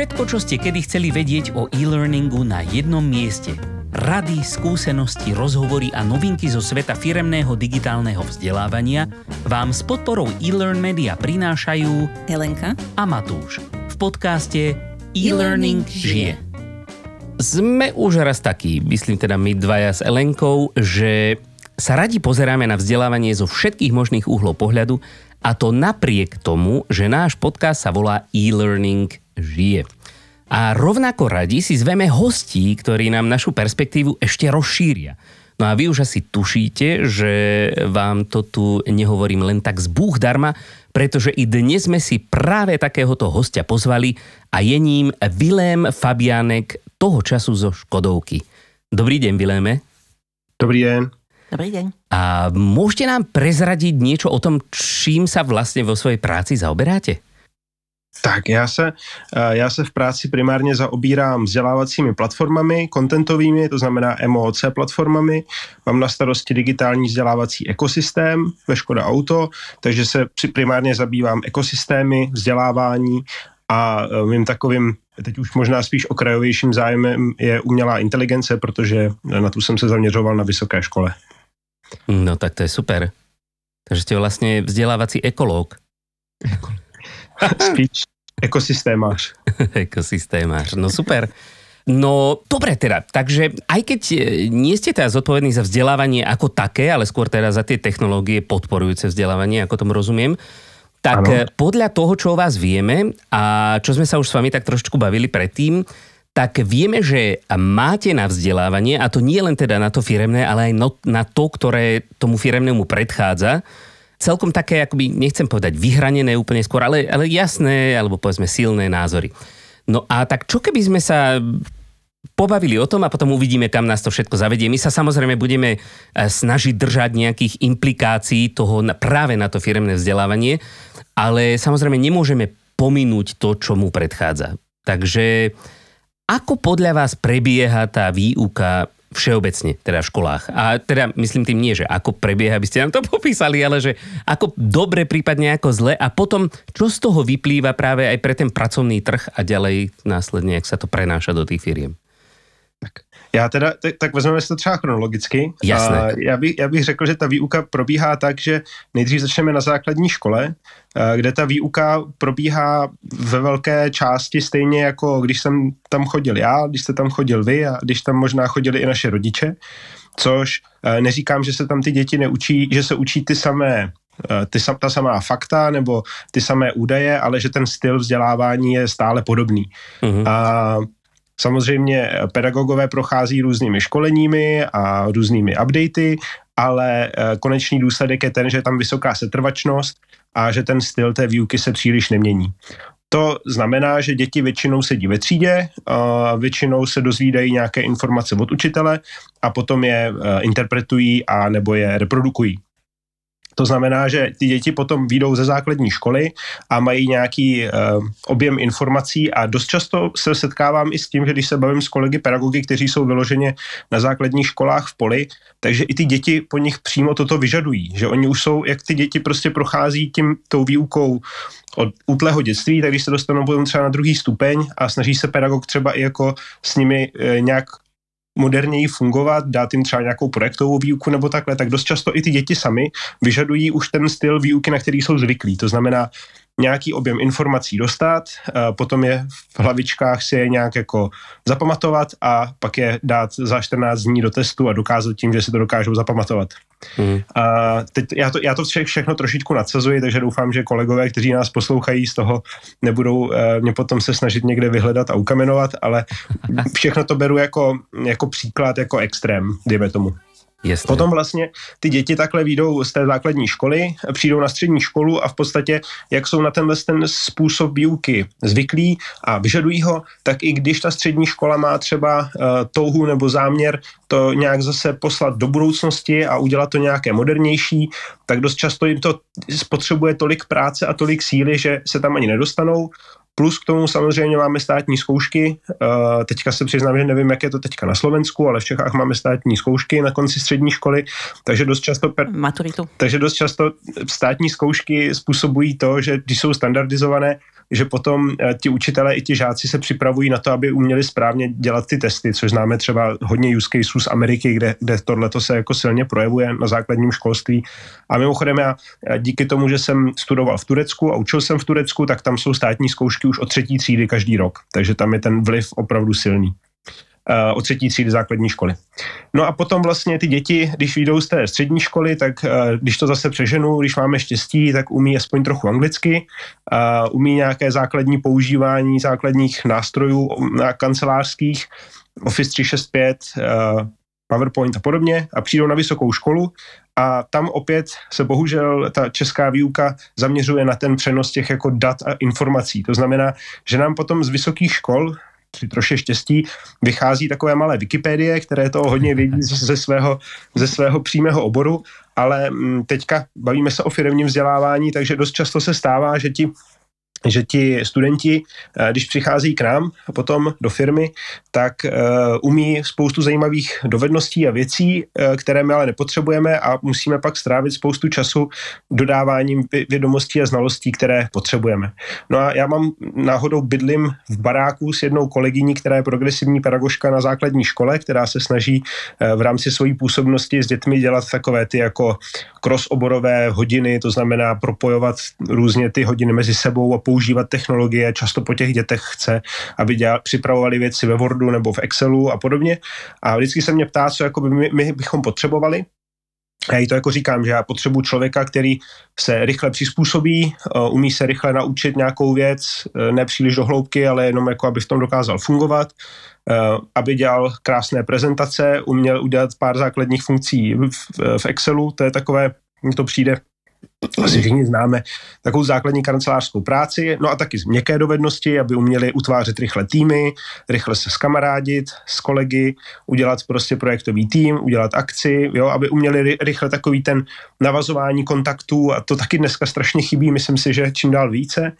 Všetko, čo ste kedy chceli vedieť o e-learningu na jednom mieste. Rady, skúsenosti, rozhovory a novinky zo sveta firemného digitálneho vzdelávania vám s podporou e-learn media prinášajú Helenka a Matúš v podcaste E-Learning žije. Sme už raz takí, myslím teda my dvaja s Elenkou, že sa radi pozeráme na vzdelávanie zo všetkých možných uhlov pohľadu a to napriek tomu, že náš podcast sa volá e-learning žije. A rovnako radi si zveme hostí, ktorí nám našu perspektívu ešte rozšíria. No a vy už asi tušíte, že vám to tu nehovorím len tak z búch darma, pretože i dnes sme si práve takéhoto hostia pozvali a je ním Vilém Fabianek, toho času zo Škodovky. Dobrý deň, Viléme. Dobrý den. Dobrý deň. A môžete nám prezradiť niečo o tom, čím sa vlastne vo svojej práci zaoberáte? Tak já se, eh, já se v práci primárně zaobírám vzdělávacími platformami, kontentovými, to znamená MOC platformami. Mám na starosti digitální vzdělávací ekosystém ve Škoda Auto, takže se primárně zabývám ekosystémy, vzdělávání a eh, mým takovým teď už možná spíš okrajovějším zájmem je umělá inteligence, protože na tu jsem se zaměřoval na vysoké škole. No tak to je super. Takže ste vlastne vzdelávací ekológ. Spíš ekosystémář. ekosystémář, no super. No dobre teda, takže aj keď e, nie ste teda zodpovední za vzdelávanie ako také, ale skôr teda za tie technológie podporujúce vzdelávanie, ako tomu rozumiem, tak ano. podľa toho, čo o vás vieme a čo sme sa už s vami tak trošku bavili predtým, tak vieme, že máte na vzdelávanie, a to nie len teda na to firemné, ale aj na to, ktoré tomu firemnému predchádza, celkom také, akoby, nechcem povedať vyhranené úplne skôr, ale, ale jasné, alebo povedzme silné názory. No a tak čo keby sme sa pobavili o tom a potom uvidíme, kam nás to všetko zavedie. My sa samozrejme budeme eh, snažiť držať nejakých implikácií toho práve na to firemné vzdelávanie, ale samozrejme nemôžeme pominúť to, čo mu predchádza. Takže ako podľa vás prebieha tá výuka všeobecne, teda v školách. A teda myslím tým nie, že ako prebieha, aby ste nám to popísali, ale že ako dobre, prípadne ako zle a potom, čo z toho vyplýva práve aj pre ten pracovný trh a ďalej následne, jak sa to prenáša do tých firiem. Tak. Já teda, tak, tak vezmeme si to třeba chronologicky. Jasné. A já, by, já bych řekl, že ta výuka probíhá tak, že nejdřív začneme na základní škole, kde ta výuka probíhá ve velké části stejně jako když jsem tam chodil já, když jste tam chodil vy a když tam možná chodili i naše rodiče, což neříkám, že se tam ty děti neučí, že se učí ty samé ty, ta samá fakta nebo ty samé údaje, ale že ten styl vzdělávání je stále podobný. Uh-huh. A Samozřejmě pedagogové prochází různými školeními a různými updaty, ale eh, konečný důsledek je ten, že je tam vysoká setrvačnost a že ten styl té výuky se příliš nemění. To znamená, že děti většinou sedí ve třídě, většinou se dozvídají nějaké informace od učitele a potom je eh, interpretují a nebo je reprodukují. To znamená, že ty děti potom výjdou ze základní školy a mají nějaký uh, objem informací a dost často se setkávám i s tím, že když se bavím s kolegy pedagogy, kteří jsou vyloženě na základních školách v poli, takže i ty děti po nich přímo toto vyžadují, že oni už jsou, jak ty děti prostě prochází tím tou výukou od útlého dětství, tak když se dostanou potom třeba na druhý stupeň a snaží se pedagog třeba i jako s nimi e, nějak moderněji fungovat, dát jim třeba nějakou projektovou výuku nebo takhle, tak dost často i ty děti sami vyžadují už ten styl výuky, na který jsou zvyklí. To znamená, nějaký objem informací dostat, potom je v hlavičkách si je nějak jako zapamatovat a pak je dát za 14 dní do testu a dokázat tím, že si to dokážou zapamatovat. Mm. A teď já to, já to vše, všechno trošičku nadsazuji, takže doufám, že kolegové, kteří nás poslouchají z toho, nebudou uh, mě potom se snažit někde vyhledat a ukamenovat, ale všechno to beru jako, jako příklad, jako extrém, dejme tomu. Jasně. Potom vlastně ty děti takhle výjdou z té základní školy, přijdou na střední školu a v podstatě, jak jsou na tenhle ten způsob výuky zvyklí a vyžadují ho, tak i když ta střední škola má třeba uh, touhu nebo záměr to nějak zase poslat do budoucnosti a udělat to nějaké modernější, tak dost často jim to spotřebuje tolik práce a tolik síly, že se tam ani nedostanou. Plus k tomu samozřejmě máme státní zkoušky. Uh, teďka se přiznám, že nevím, jak je to teďka na Slovensku, ale v Čechách máme státní zkoušky na konci střední školy, takže dost často... Per... Maturitu. Takže dost často státní zkoušky způsobují to, že když jsou standardizované, že potom eh, ti učitelé i ti žáci se připravují na to, aby uměli správně dělat ty testy, což známe třeba hodně use caseů z Ameriky, kde, kde tohle se jako silně projevuje na základním školství. A mimochodem já díky tomu, že jsem studoval v Turecku a učil jsem v Turecku, tak tam jsou státní zkoušky už od třetí třídy každý rok. Takže tam je ten vliv opravdu silný. Uh, od třetí třídy základní školy. No a potom vlastně ty děti, když vyjdou z té střední školy, tak uh, když to zase přeženu, když máme štěstí, tak umí aspoň trochu anglicky, uh, umí nějaké základní používání základních nástrojů na kancelářských, Office 365, uh, PowerPoint a podobně a přijdou na vysokou školu a tam opět se bohužel ta česká výuka zaměřuje na ten přenos těch jako dat a informací. To znamená, že nám potom z vysokých škol při troše štěstí vychází takové malé Wikipedie, které to hodně vědí ze svého, ze svého přímého oboru, ale mm, teďka bavíme se o firmním vzdělávání, takže dost často se stává, že ti že ti studenti, eh, když přichází k nám a potom do firmy, tak uh, umí spoustu zajímavých dovedností a věcí, uh, které my ale nepotřebujeme a musíme pak strávit spoustu času dodáváním vědomostí a znalostí, které potřebujeme. No a já mám náhodou bydlím v baráku s jednou kolegyní, která je progresivní pedagožka na základní škole, která se snaží v rámci svojí působnosti s dětmi dělat takové ty jako crossoborové hodiny, to znamená propojovat různě ty hodiny mezi sebou a používat technologie. Často po těch dětech chce, aby dělal, připravovali věci ve Wordu nebo v Excelu a podobně. A vždycky se mě ptá, co jako by my, my bychom potřebovali. Já jí to jako říkám, že já potřebuji člověka, který se rychle přizpůsobí, eh, umí se rychle naučit nějakou věc, eh, ne příliš do hloubky, ale jenom jako aby v tom dokázal fungovat, eh, aby dělal krásné prezentace, uměl udělat pár základních funkcí v, v Excelu, to je takové, mně to přijde asi všichni známe takovou základní kancelářskou práci, no a taky měkké dovednosti, aby uměli utvářet rychle týmy, rychle se skamarádit s kolegy, udělat prostě projektový tým, udělat akci, jo, aby uměli rychle takový ten navazování kontaktů a to taky dneska strašně chybí, myslím si, že čím dál více.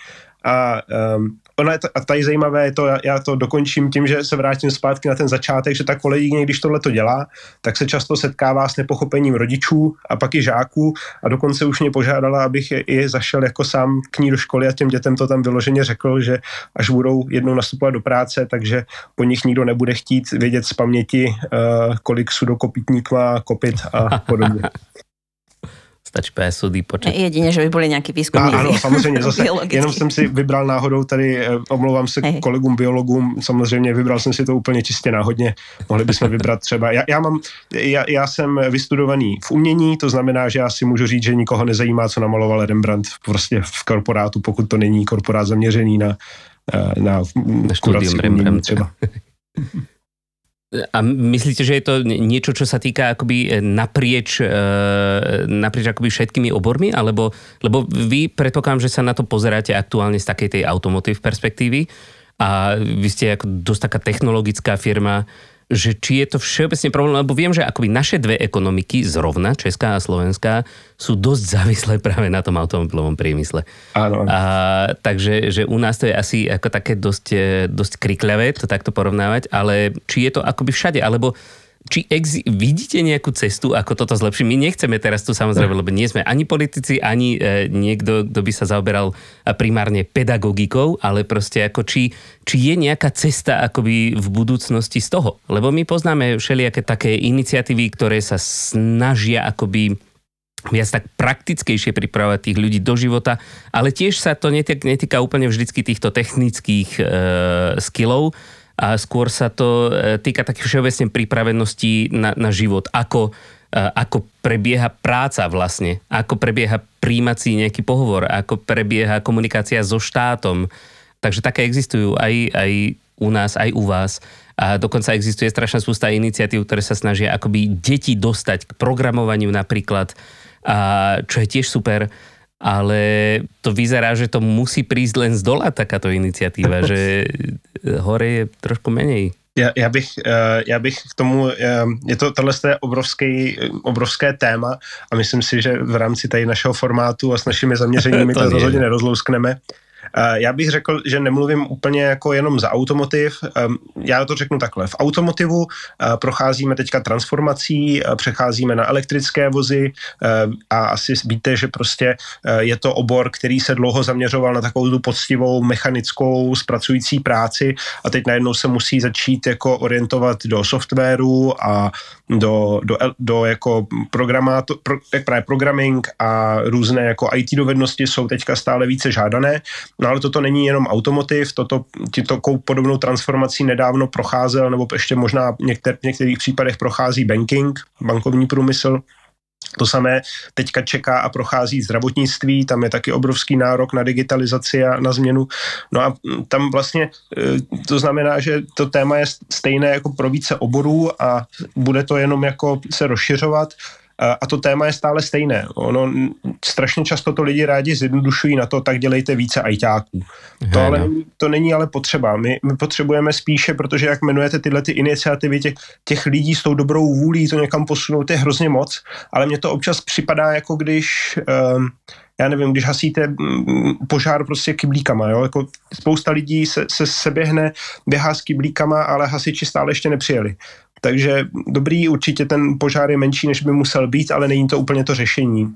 A um, ono je to, a tady zajímavé je to, já, já to dokončím tím, že se vrátím zpátky na ten začátek, že ta kolegyně, když tohle to dělá, tak se často setkává s nepochopením rodičů a pak i žáků a dokonce už mě požádala, abych je, i zašel jako sám k ní do školy a těm dětem to tam vyloženě řekl, že až budou jednou nastupovat do práce, takže po nich nikdo nebude chtít vědět z paměti, uh, kolik sudokopitník má kopit a podobně. Stačí PSUD počet. Jedině, že by byly nějaký výzkumní. Ano, samozřejmě, zase jenom jsem si vybral náhodou tady, eh, omlouvám se Hej. kolegům biologům, samozřejmě vybral jsem si to úplně čistě náhodně, mohli bychom vybrat třeba, já, já mám, já, já jsem vystudovaný v umění, to znamená, že já si můžu říct, že nikoho nezajímá, co namaloval Rembrandt prostě v korporátu, pokud to není korporát zaměřený na, eh, na, na studium Rembrandt třeba. A myslíte, že je to niečo, čo sa týka akoby e, naprieč, e, naprieč akoby všetkými obormi? Alebo, lebo vy predpokladám, že sa na to pozeráte aktuálne z takej tej automotív perspektívy a vy ste ako dosť taká technologická firma, že či je to všeobecne problém, lebo viem, že akoby naše dve ekonomiky, zrovna Česká a Slovenská, sú dosť závislé práve na tom automobilovom priemysle. Áno. A, takže že u nás to je asi ako také dosť, dosť krikľavé to takto porovnávať, ale či je to akoby všade, alebo či ex- vidíte nejakú cestu, ako toto zlepšiť? My nechceme teraz tu samozrejme, lebo nie sme ani politici, ani e, niekto, kto by sa zaoberal primárne pedagogikou, ale proste ako či, či je nejaká cesta akoby v budúcnosti z toho. Lebo my poznáme všelijaké také iniciatívy, ktoré sa snažia akoby viac tak praktickejšie pripravovať tých ľudí do života, ale tiež sa to netýka, netýka úplne vždycky týchto technických e, skillov, a skôr sa to e, týka takých všeobecne pripravenosti na, na život, ako, e, ako prebieha práca vlastne, ako prebieha príjmací nejaký pohovor, ako prebieha komunikácia so štátom. Takže také existujú aj, aj u nás, aj u vás. A dokonca existuje strašná sústa iniciatív, ktoré sa snažia akoby deti dostať k programovaniu napríklad, a čo je tiež super ale to vyzerá, že to musí prísť len z dola takáto iniciatíva, že hore je trošku menej. Já, já, bych, eh, já bych k tomu, eh, je to, tohle je obrovský, obrovské téma a myslím si, že v rámci tady našeho formátu a s našimi zaměřeními to, to rozhodně nerozlouskneme. Já bych řekl, že nemluvím úplně jako jenom za automotiv. Já to řeknu takhle. V automotivu eh, procházíme teďka transformací, eh, přecházíme na elektrické vozy eh, a asi víte, že prostě je to obor, který se dlouho zaměřoval na takovou tu poctivou mechanickou zpracující práci a teď najednou se musí začít jako orientovat do softwaru a do, do, do jako programátor, pro, jak právě programming a různé jako IT dovednosti jsou teďka stále více žádané. No ale toto není jenom automotiv, toto, tyto podobnou transformací nedávno procházel, nebo ještě možná v některých případech prochází banking, bankovní průmysl, to samé teďka čeká a prochází zdravotnictví, tam je taky obrovský nárok na digitalizaci a na změnu. No a tam vlastně e, to znamená, že to téma je stejné jako pro více oborů a bude to jenom jako se rozšiřovat a to téma je stále stejné. Ono, strašně často to lidi rádi zjednodušují na to, tak dělejte více ajťáků. To, ale, to není ale potřeba. My, my potřebujeme spíše, protože jak jmenujete tyhle ty iniciativy těch, těch lidí s tou dobrou vůlí to někam posunout, je hrozně moc, ale mně to občas připadá, jako když um, já nevím, když hasíte mm, požár prostě kyblíkama, jo? Jako spousta lidí se, se seběhne, běhá s kyblíkama, ale hasiči stále ještě nepřijeli. Takže dobrý, určitě ten požár je menší, než by musel být, ale není to úplně to řešení.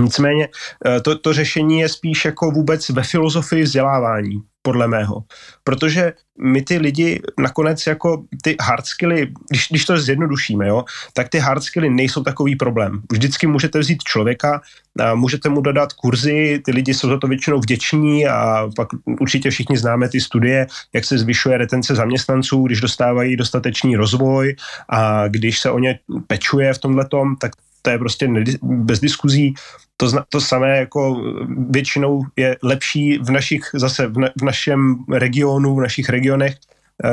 Nicméně eh, to, to řešení je spíš jako vůbec ve filozofii vzdělávání, podle mého. Protože my ty lidi nakonec jako ty hard skilly, když, když to zjednodušíme, jo, tak ty hard skilly nejsou takový problém. Vždycky můžete vzít člověka, a můžete mu dodat kurzy, ty lidi jsou za to většinou vděční a pak určitě všichni známe ty studie, jak se zvyšuje retence zaměstnanců, když dostávají dostatečný rozvoj a když se o ně pečuje v tomhle tak to je prostě bez diskuzí. To, to samé jako většinou je lepší v našich, zase v, na, v našem regionu, v našich regionech,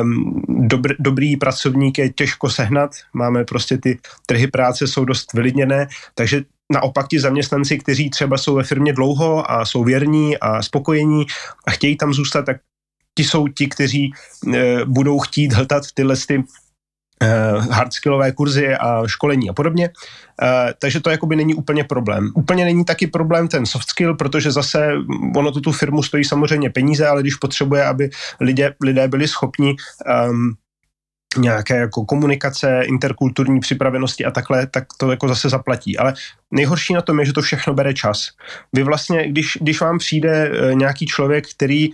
um, dobr, dobrý pracovník je těžko sehnat, máme prostě ty trhy práce jsou dost vylidněné, takže naopak ti zaměstnanci, kteří třeba jsou ve firmě dlouho a jsou věrní a spokojení a chtějí tam zůstat, tak ti jsou ti, kteří e, budou chtít hltat tyhle ty hardskillové kurzy a školení a podobně. Uh, takže to jakoby není úplně problém. Úplně není taky problém ten soft skill, protože zase ono tu, tu firmu stojí samozřejmě peníze, ale když potřebuje, aby lidé, lidé byli schopni um, nějaké jako komunikace, interkulturní připravenosti a takhle, tak to jako zase zaplatí. Ale nejhorší na tom je, že to všechno bere čas. Vy vlastně, když, když vám přijde eh, nějaký člověk, který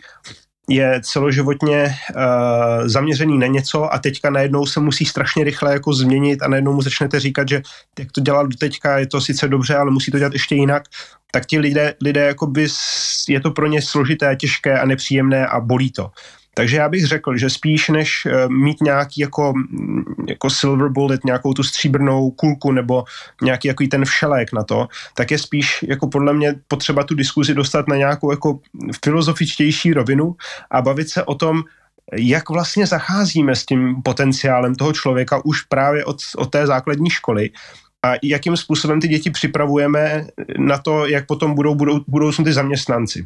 je celoživotně uh, zaměřený na něco a teďka najednou se musí strašně rychle jako změnit a najednou mu začnete říkat, že jak to dělal do teďka, je to sice dobře, ale musí to dělat ještě jinak, tak ti lidé, lidé jakoby je to pro ně složité, těžké a nepříjemné a bolí to. Takže já bych řekl, že spíš než eh, mít nějaký jako, mm, jako silver bullet, nějakou tu stříbrnou kulku nebo nějaký jako ten všelék na to, tak je spíš jako podle mě potřeba tu diskuzi dostat na nějakou jako filozofičtější rovinu a bavit se o tom, jak vlastně zacházíme s tím potenciálem toho člověka už právě od, od té základní školy a jakým způsobem ty děti připravujeme na to, jak potom budou, budou budoucnu ty zaměstnanci.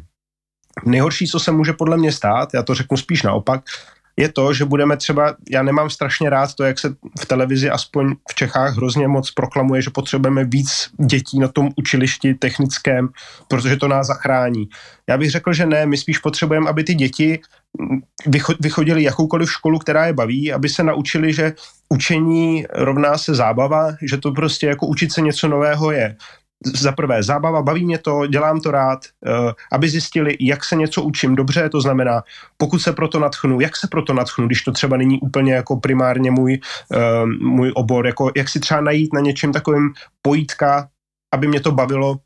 Nejhorší, co se může podle mě stát, já to řeknu spíš naopak, je to, že budeme třeba, já nemám strašně rád to, jak se v televizi, aspoň v Čechách, hrozně moc proklamuje, že potřebujeme víc dětí na tom učilišti technickém, protože to nás zachrání. Já bych řekl, že ne, my spíš potřebujeme, aby ty děti vychodili jakoukoliv školu, která je baví, aby se naučili, že učení rovná se zábava, že to prostě jako učit se něco nového je za prvé zábava, baví mě to, dělám to rád, uh, aby zjistili, jak se něco učím. Dobře, to znamená, pokud se proto natchnu, jak se proto natchnu, když to třeba není úplně jako primárně můj, uh, můj obor, jako jak si třeba najít na něčem takovým pojítka, aby mě to bavilo,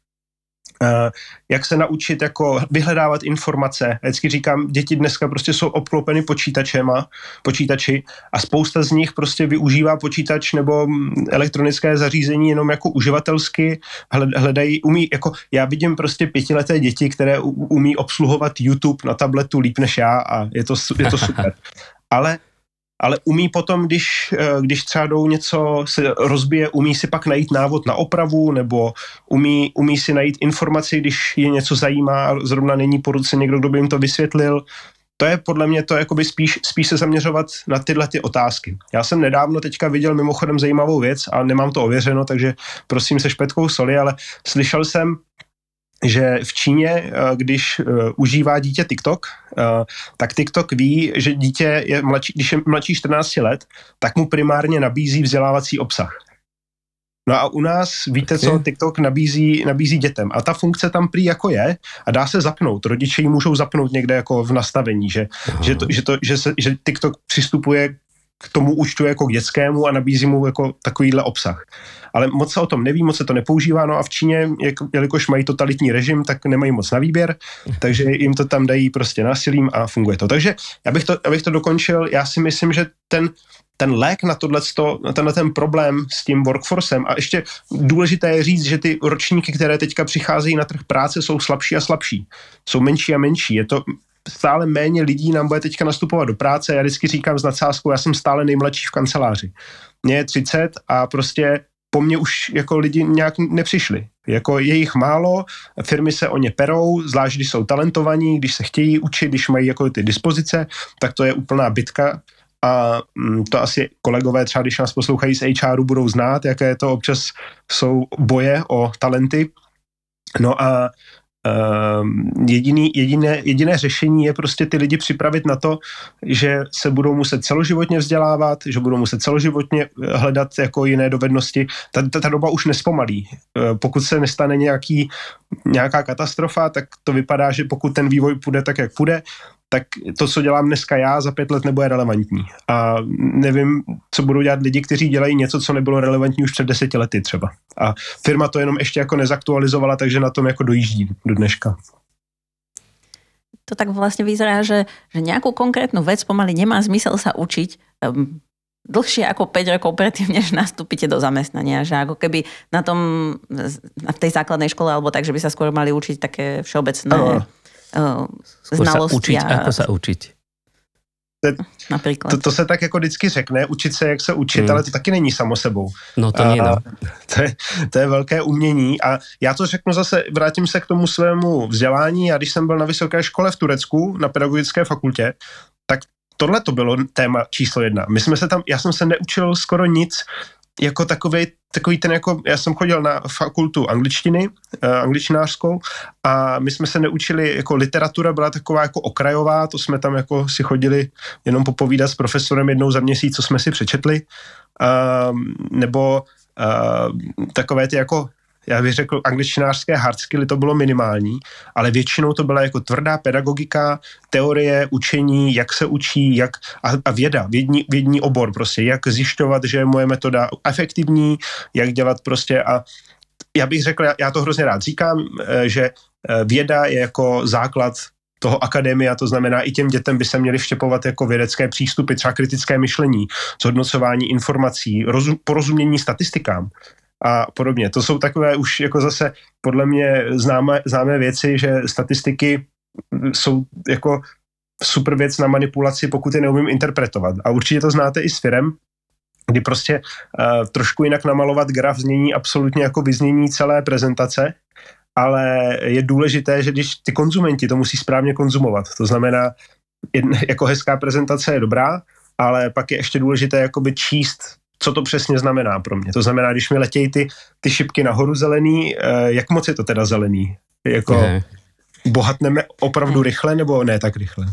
jak se naučit jako vyhledávat informace. Já vždycky říkám, děti dneska prostě jsou obklopeny počítačema, počítači a spousta z nich prostě využívá počítač nebo elektronické zařízení jenom jako uživatelsky, hledají, umí, jako já vidím prostě pětileté děti, které umí obsluhovat YouTube na tabletu líp než já a je to, je to super. Ale ale umí potom, když, eh, když třeba jdou něco se rozbije, umí si pak najít návod na opravu, nebo umí, umí si najít informaci, když je něco zajímá a zrovna není po ruce někdo, kdo by jim to vysvětlil. To je podle mě to jakoby spíš, spíš se zaměřovat na tyhle ty otázky. Já jsem nedávno teďka viděl mimochodem zajímavou věc a nemám to ověřeno, takže prosím se špetkou soli, ale slyšel jsem že v Číně, když užívá dítě TikTok, tak TikTok ví, že dítě je mladší, když je mladší 14 let, tak mu primárně nabízí vzdělávací obsah. No a u nás, víte co, TikTok nabízí, nabízí dětem a ta funkce tam prý jako je a dá se zapnout. Rodiče ji můžou zapnout někde jako v nastavení, že, že, to, že, to, že, se, že TikTok přistupuje k tomu účtu jako k dětskému a nabízí mu jako takovýhle obsah. Ale moc se o tom neví, moc se to nepoužívá, no a v Číně, jelikož mají totalitní režim, tak nemají moc na výběr, takže jim to tam dají prostě násilím a funguje to. Takže já bych to, abych to dokončil, já si myslím, že ten ten lék na tohle, na tenhle ten problém s tím workforcem. A ještě důležité je říct, že ty ročníky, které teďka přicházejí na trh práce, jsou slabší a slabší. Jsou menší a menší. Je to stále méně lidí nám bude teďka nastupovat do práce. Já vždycky říkám s nadsázkou, já jsem stále nejmladší v kanceláři. Mně je 30 a prostě po mně už jako lidi nějak nepřišli. Jako je jich málo, firmy se o ně perou, zvlášť když jsou talentovaní, když se chtějí učit, když mají jako ty dispozice, tak to je úplná bitka a mm, to asi kolegové třeba, když nás poslouchají z HRu, budou znát, jaké to občas jsou boje o talenty. No a jediný, jediné, jediné řešení je prostě ty lidi připravit na to, že se budou muset celoživotně vzdělávat, že budou muset celoživotně hledat jako jiné dovednosti. Ta, ta, ta doba už nespomalí. Uh, pokud se nestane nějaký, nějaká katastrofa, tak to vypadá, že pokud ten vývoj půjde tak, jak půjde, tak to, co dělám dneska já, za pět let nebude relevantní. A nevím, co budou dělat lidi, kteří dělají něco, co nebylo relevantní už před deseti lety třeba. A firma to jenom ještě jako nezaktualizovala, takže na tom jako dojíždí do dneška. To tak vlastně vyzerá, že, že nějakou konkrétnu vec pomaly nemá zmysel sa učiť um, dlhšie ako 5 rokov predtým, než nastúpite do zamestnania. Že ako keby na tom, v tej základnej škole, alebo tak, že by sa skôr mali učiť také všeobecné... Uh znalosti. Sa učiť, a... ako sa učiť? Například. To, to se tak jako vždycky řekne, učit se, jak se učit, hmm. ale to taky není samo sebou. No to nie, no. To je, to je velké umění a já to řeknu zase, vrátím se k tomu svému vzdělání a když jsem byl na vysoké škole v Turecku, na pedagogické fakultě, tak tohle to bylo téma číslo jedna. My jsme se tam, já jsem se neučil skoro nic, jako takový, takový ten jako, já jsem chodil na fakultu angličtiny, uh, angličtinářskou a my jsme se neučili, jako literatura byla taková jako okrajová, to jsme tam jako si chodili jenom popovídat s profesorem jednou za měsíc, co jsme si přečetli, uh, nebo uh, takové ty jako já bych řekl, angličtinářské hard skilly to bylo minimální, ale většinou to byla jako tvrdá pedagogika, teorie, učení, jak se učí, jak a, a věda, vědní, vědní obor prostě, jak zjišťovat, že je moje metoda efektivní, jak dělat prostě a já bych řekl, já to hrozně rád říkám, eh, že eh, věda je jako základ toho akademia, to znamená i těm dětem by se měly vštěpovat jako vědecké přístupy, třeba kritické myšlení, zhodnocování informací, rozum, porozumění statistikám a podobně. To jsou takové už jako zase podle mě známé, známé věci, že statistiky jsou jako super věc na manipulaci, pokud je neumím interpretovat. A určitě to znáte i s firem, kdy prostě uh, trošku jinak namalovat graf změní absolutně jako vyznění celé prezentace, ale je důležité, že když ty konzumenti to musí správně konzumovat. To znamená, jako hezká prezentace je dobrá, ale pak je ještě důležité jakoby číst co to přesně znamená pro mě. To znamená, když mi letějí ty, ty šipky nahoru zelený, eh, jak moc je to teda zelený? Jako ne. bohatneme opravdu rychle nebo ne tak rychle?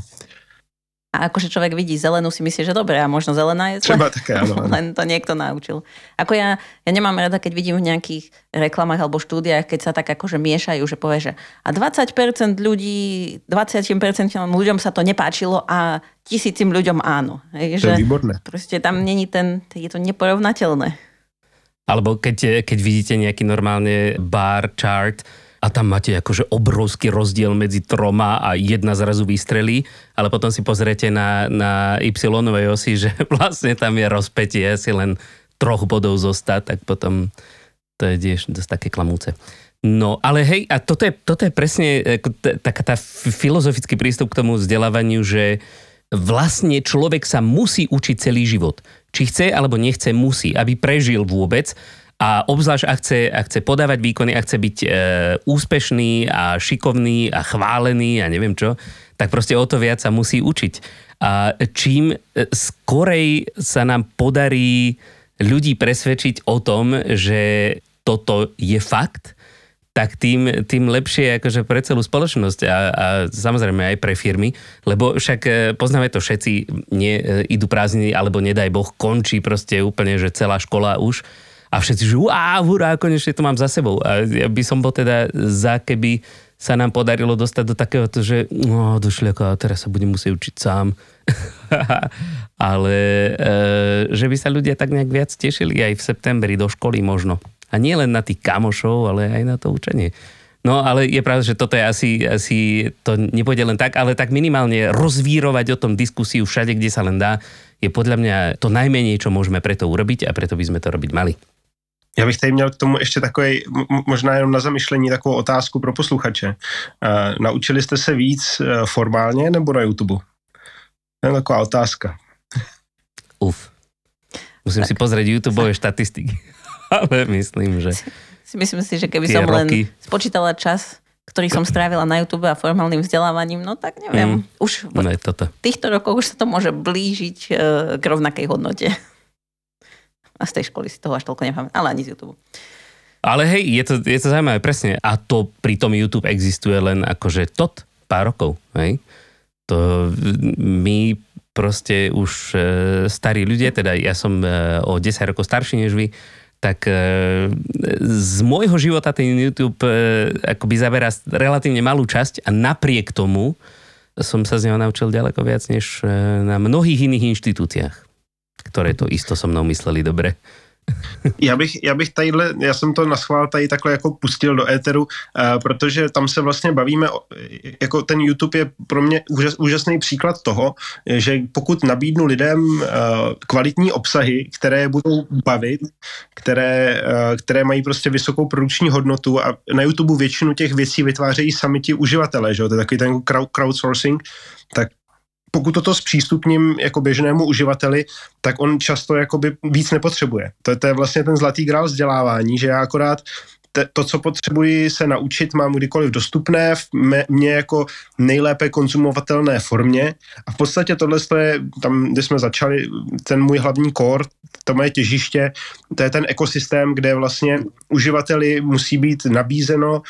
A akože človek vidí zelenú, si myslí, že dobre, a možno zelená je zle. Třeba také, áno. Len to niekto naučil. Ako ja, ja nemám rada, keď vidím v nejakých reklamách alebo štúdiách, keď sa tak akože miešajú, že povie, že a 20% ľudí, 20% ľuďom sa to nepáčilo a tisícim ľuďom áno. Hej, to že je výborné. Proste tam není ten, je to neporovnateľné. Alebo keď, keď vidíte nejaký normálne bar chart, a tam máte akože obrovský rozdiel medzi troma a jedna zrazu vystrelí, ale potom si pozriete na, na y osi, že vlastne tam je rozpetie, si len troch bodov zostať, tak potom to je tiež dosť také klamúce. No, ale hej, a toto je, toto je presne taká tá filozofický prístup k tomu vzdelávaniu, že vlastne človek sa musí učiť celý život. Či chce alebo nechce, musí, aby prežil vôbec a obzvlášť, ak chce, ak chce podávať výkony, ak chce byť e, úspešný a šikovný a chválený a neviem čo, tak proste o to viac sa musí učiť. A čím e, skorej sa nám podarí ľudí presvedčiť o tom, že toto je fakt, tak tým, tým lepšie akože pre celú spoločnosť a, a samozrejme aj pre firmy, lebo však e, poznáme to všetci, nie, e, idú prázdniny, alebo nedaj Boh, končí proste úplne, že celá škola už a všetci, že uá, hurá, konečne to mám za sebou. A ja by som bol teda za, keby sa nám podarilo dostať do takého, že no, do šľaka, teraz sa budem musieť učiť sám. Ale e, že by sa ľudia tak nejak viac tešili aj v septembri do školy možno. A nie len na tých kamošov, ale aj na to učenie. No ale je pravda, že toto je asi, asi to nepôjde len tak, ale tak minimálne rozvírovať o tom diskusiu všade, kde sa len dá, je podľa mňa to najmenej, čo môžeme preto urobiť a preto by sme to robiť mali. Já bych tady měl k tomu ještě takový, možná jenom na zamyšlení, takovou otázku pro posluchače. Uh, naučili jste se víc uh, formálně nebo na YouTube? To je taková otázka. Uf. Musím tak. si pozrieť YouTube štatistiky. Ale myslím, že... Si myslím si, že keby som roky... len spočítala čas, ktorý som strávila na YouTube a formálnym vzdelávaním, no tak neviem. Mm, už v no toto. týchto rokoch už sa to môže blížiť uh, k rovnakej hodnote. A z tej školy si toho až toľko nepamätám, ale ani z YouTube. Ale hej, je to, je to zaujímavé, presne. A to pri tom YouTube existuje len akože tot pár rokov, hej. To my proste už e, starí ľudia, teda ja som e, o 10 rokov starší než vy, tak e, z môjho života ten YouTube e, akoby zaberá relatívne malú časť a napriek tomu som sa z neho naučil ďaleko viac než e, na mnohých iných inštitúciách ktoré to isto so mnou mysleli dobre. Já bych, já bych tadyhle, já jsem to naschvál tady takhle jako pustil do éteru, uh, protože tam se vlastně bavíme, o, jako ten YouTube je pro mě úžas, úžasný příklad toho, že pokud nabídnu lidem uh, kvalitní obsahy, které budou bavit, které, uh, které mají prostě vysokou produkční hodnotu a na YouTube většinu těch věcí vytvářejí sami ti uživatelé, že jo, to je takový ten crowdsourcing, tak pokud toto zpřístupním jako běžnému uživateli, tak on často jakoby víc nepotřebuje. To je, to je vlastně ten zlatý grál vzdělávání, že já akorát te, to, co potřebuji se naučit, mám kdykoliv dostupné, v mě jako nejlépe konzumovatelné formě a v podstatě tohle je tam, kde jsme začali, ten můj hlavní core, to moje těžiště, to je ten ekosystém, kde vlastně uživateli musí být nabízeno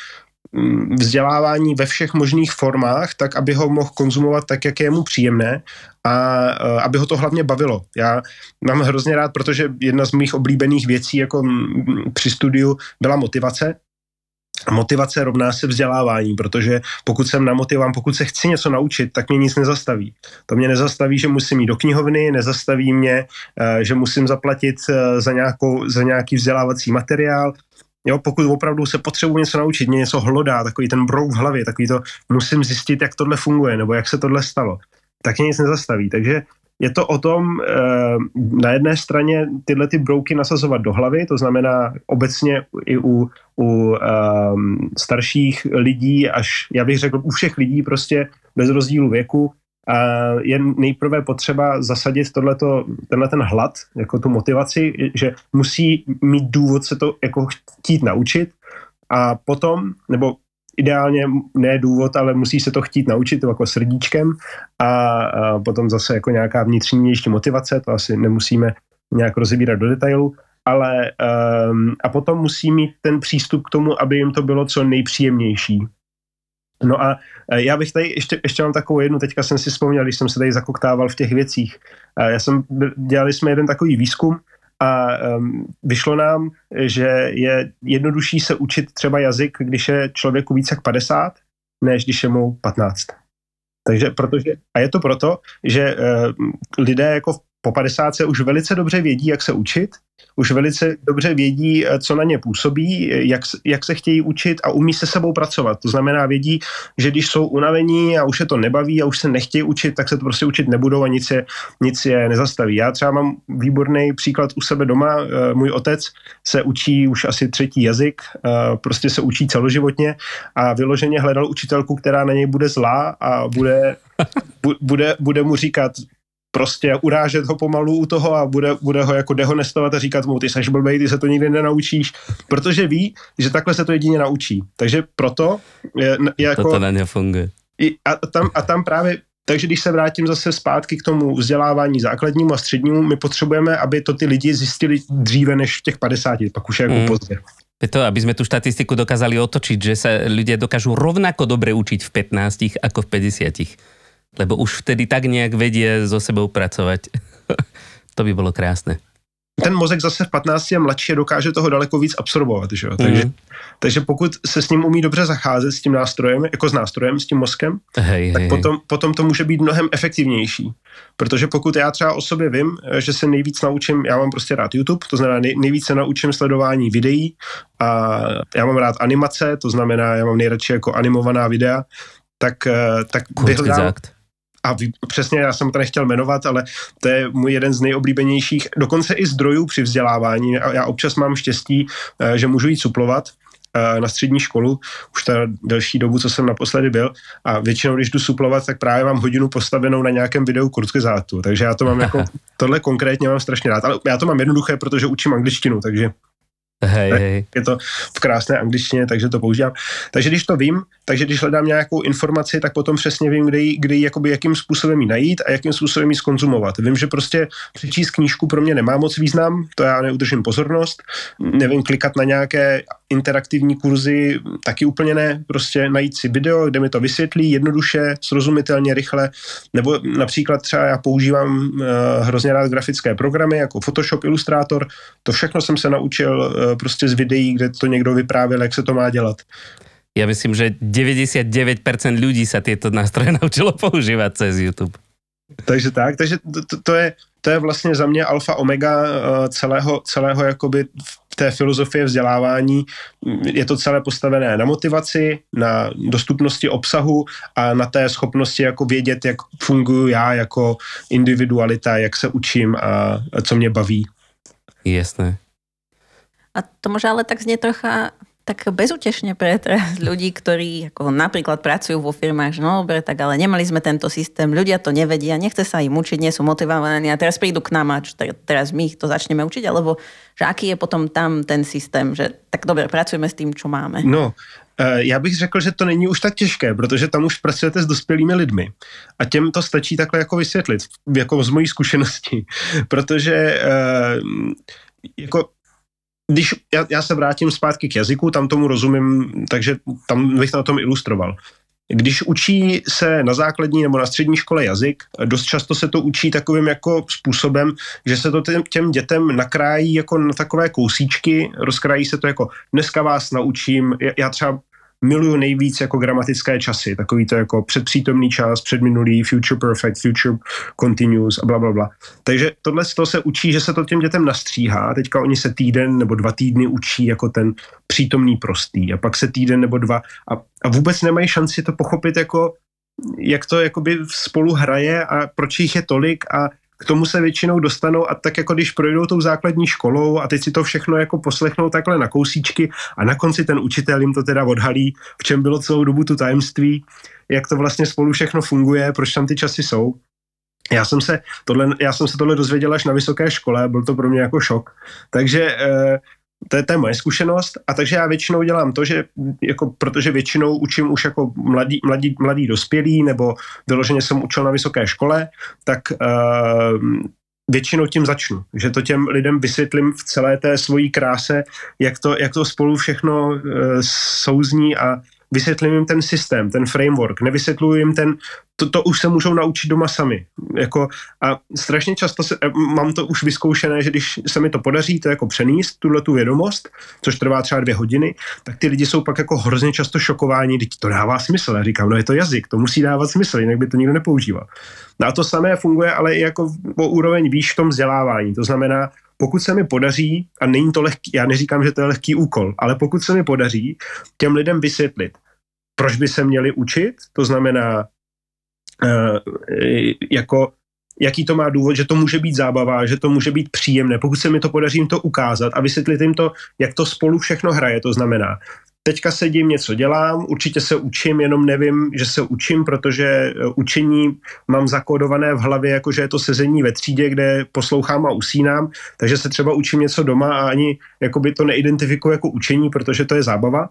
vzdělávání ve všech možných formách, tak aby ho mohl konzumovat tak, jak je mu příjemné a uh, aby ho to hlavně bavilo. Já mám hrozně rád, protože jedna z mých oblíbených věcí jako při studiu byla motivace, motivace rovná se vzdělávání, protože pokud jsem namotivován, pokud se chci něco naučit, tak mě nic nezastaví. To mě nezastaví, že musím jít do knihovny, nezastaví mě, uh, že musím zaplatit uh, za, nějakou, za nějaký vzdělávací materiál, Jo, pokud opravdu se potřebuji něco naučit, mě něco hlodá, takový ten brouk v hlavě, takový to musím zjistit, jak tohle funguje, nebo jak se tohle stalo, tak mě nic nezastaví. Takže je to o tom e, na jedné straně tyhle ty brouky nasazovat do hlavy, to znamená obecně i u, u e, starších lidí, až já bych řekl u všech lidí prostě bez rozdílu věku, je nejprve potřeba zasadit tohleto, tenhle ten hlad, jako tu motivaci, že musí mít důvod se to jako chtít naučit a potom, nebo ideálně ne důvod, ale musí se to chtít naučit jako srdíčkem a, a potom zase jako nějaká vnitřní ještě motivace, to asi nemusíme nějak rozebírat do detailu, ale um, a potom musí mít ten přístup k tomu, aby jim to bylo co nejpříjemnější. No a e, já bych tady ještě, ještě mám takovou jednu, teďka jsem si vzpomněl, když jsem se tady zakoktával v těch věcích. E, já jsem, dělali jsme jeden takový výzkum a um, vyšlo nám, že je jednodušší se učit třeba jazyk, když je člověku více jak 50, než když je mu 15. Takže protože, a je to proto, že uh, lidé jako po 50 už velice dobře vědí, jak se učit už velice dobře vědí, eh, co na ně působí, jak, jak se chtějí učit a umí se sebou pracovat. To znamená, vědí, že když jsou unavení a už je to nebaví a už se nechtějí učit, tak se to prostě učit nebudou a nic je, nic je nezastaví. Já třeba mám výborný příklad u sebe doma. Eh, můj otec se učí už asi třetí jazyk, eh, prostě se učí celoživotně a vyloženě hledal učitelku, která na něj bude zlá a bude, bude, bude mu říkat, prostě urážet ho pomalu u toho a bude, bude ho jako dehonestovat a říkat mu, ty seš blbej, ty se to nikdy nenaučíš, protože ví, že takhle se to jedině naučí. Takže proto je, je jako... To na ně funguje. A tam, a tam právě takže když se vrátím zase zpátky k tomu vzdělávání základnímu a střednímu, my potřebujeme, aby to ty lidi zjistili dříve než v těch 50, pak už je jako mm. pozdě. To, aby sme tú štatistiku dokázali otočiť, že sa ľudia dokážu rovnako dobre učiť v 15 ako v 50. Lebo už vtedy tak nejak vedie so sebou pracovať. to by bolo krásne ten mozek zase v 15 a mladší dokáže toho daleko víc absorbovat. Že? Takže, mm. takže pokud se s ním umí dobře zacházet, s tím nástrojem, jako s nástrojem, s tím mozkem, hej, tak hej, potom, potom to může být mnohem efektivnější. Protože pokud já třeba o sobě vím, že se nejvíc naučím, já mám prostě rád YouTube, to znamená nej, nejvíc se naučím sledování videí a já mám rád animace, to znamená, já mám nejradši jako animovaná videa, tak, eh, tak vyhledám, a přesně já jsem to nechtěl jmenovat, ale to je můj jeden z nejoblíbenějších, dokonce i zdrojů při vzdělávání. A já občas mám štěstí, eh, že můžu jít suplovat eh, na střední školu, už ta delší dobu, co jsem naposledy byl a většinou, když jdu suplovat, tak právě mám hodinu postavenou na nějakém videu zátu, takže já to mám jako, tohle konkrétně mám strašně rád, ale já to mám jednoduché, protože učím angličtinu, takže Hej, hej. Je to v krásné angličtině, takže to používám. Takže když to vím, takže když hledám nějakou informaci, tak potom přesně vím, kde ji, kde jakoby, jakým způsobem ji najít a jakým způsobem ji skonzumovat. Vím, že prostě přečíst knížku pro mě nemá moc význam, to já neudržím pozornost. Nevím, klikat na nějaké interaktivní kurzy, taky úplně ne. Prostě najít si video, kde mi to vysvětlí jednoduše, srozumitelně, rychle. Nebo například třeba já používám uh, hrozně rád grafické programy jako Photoshop, Illustrator. To všechno jsem se naučil uh, prostě z videí, kde to někdo vyprávěl, jak se to má dělat. Ja myslím, že 99% ľudí sa tieto nástroje naučilo používať cez YouTube. Takže tak, takže to, to, je, to je vlastně za mě alfa omega eh, celého, celého jakoby v té filozofie vzdělávání. Je to celé postavené na motivaci, na dostupnosti obsahu a na té schopnosti jako vědět, jak funguji já jako individualita, jak se učím a, co mě baví. Jasné. A to môže ale tak znie trocha tak bezútešne pre teraz ľudí, ktorí ako napríklad pracujú vo firmách, že no dobre, tak ale nemali sme tento systém, ľudia to nevedia, nechce sa im učiť, nie sú motivovaní a teraz prídu k nám a čo, teraz my ich to začneme učiť, alebo že aký je potom tam ten systém, že tak dobre, pracujeme s tým, čo máme. No, e, já bych řekl, že to není už tak těžké, protože tam už pracujete s dospělými lidmi a těm to stačí takhle jako vysvětlit, jako z mojí zkušenosti, protože e, jako když já, já se vrátím zpátky k jazyku, tam tomu rozumím, takže tam bych na tom ilustroval. Když učí se na základní nebo na střední škole jazyk, dost často se to učí takovým jako způsobem, že se to těm, těm dětem nakrájí jako na takové kousíčky, rozkrájí se to jako dneska vás naučím, já třeba miluju nejvíc jako gramatické časy, takový to jako předpřítomný čas, předminulý, future perfect, future continuous a bla, bla, bla. Takže tohle z toho se učí, že se to těm dětem nastříhá. Teďka oni se týden nebo dva týdny učí jako ten přítomný prostý a pak se týden nebo dva a, a vůbec nemají šanci to pochopit jako jak to jakoby spolu hraje a proč jich je tolik a k tomu se většinou dostanou a tak jako když projdou tou základní školou a teď si to všechno jako poslechnou takhle na kousíčky a na konci ten učitel jim to teda odhalí, v čem bylo celou dobu tu tajemství, jak to vlastně spolu všechno funguje, proč tam ty časy jsou. Já jsem se tohle, já jsem se tohle dozvěděl až na vysoké škole, byl to pro mě jako šok. Takže eh, to je, to je moje zkušenost. A takže já většinou dělám to, že jako, protože většinou učím už jako mladý, mladý, mladý dospělý nebo vyloženě jsem učil na vysoké škole, tak uh, většinou tím začnu, že to těm lidem vysvětlím v celé té svojí kráse, jak to, jak to spolu všechno uh, souzní a vysvětlím jim ten systém, ten framework, nevysvětluji jim ten, to, to už se můžou naučit doma sami. Jako, a strašně často se, eh, mám to už vyzkoušené, že když se mi to podaří to jako přenést, tuhle tu vědomost, což trvá třeba dvě hodiny, tak ty lidi jsou pak jako hrozně často šokováni, teď to dává smysl. Já říkám, no je to jazyk, to musí dávat smysl, jinak by to nikdo nepoužíval. No a to samé funguje ale i jako po úroveň výš v tom vzdělávání. To znamená, pokud se mi podaří, a není to lehký, já neříkám, že to je lehký úkol, ale pokud se mi podaří těm lidem vysvětlit, proč by se měli učit, to znamená, jako jaký to má důvod, že to může být zábava, že to může být příjemné. Pokud se mi to podaří to ukázat a vysvětlit jim to, jak to spolu všechno hraje, to znamená, teďka sedím, něco dělám, určitě se učím, jenom nevím, že se učím, protože e, učení mám zakódované v hlavě, jako že je to sezení ve třídě, kde poslouchám a usínám, takže se třeba učím něco doma a ani to neidentifikuji jako učení, protože to je zábava.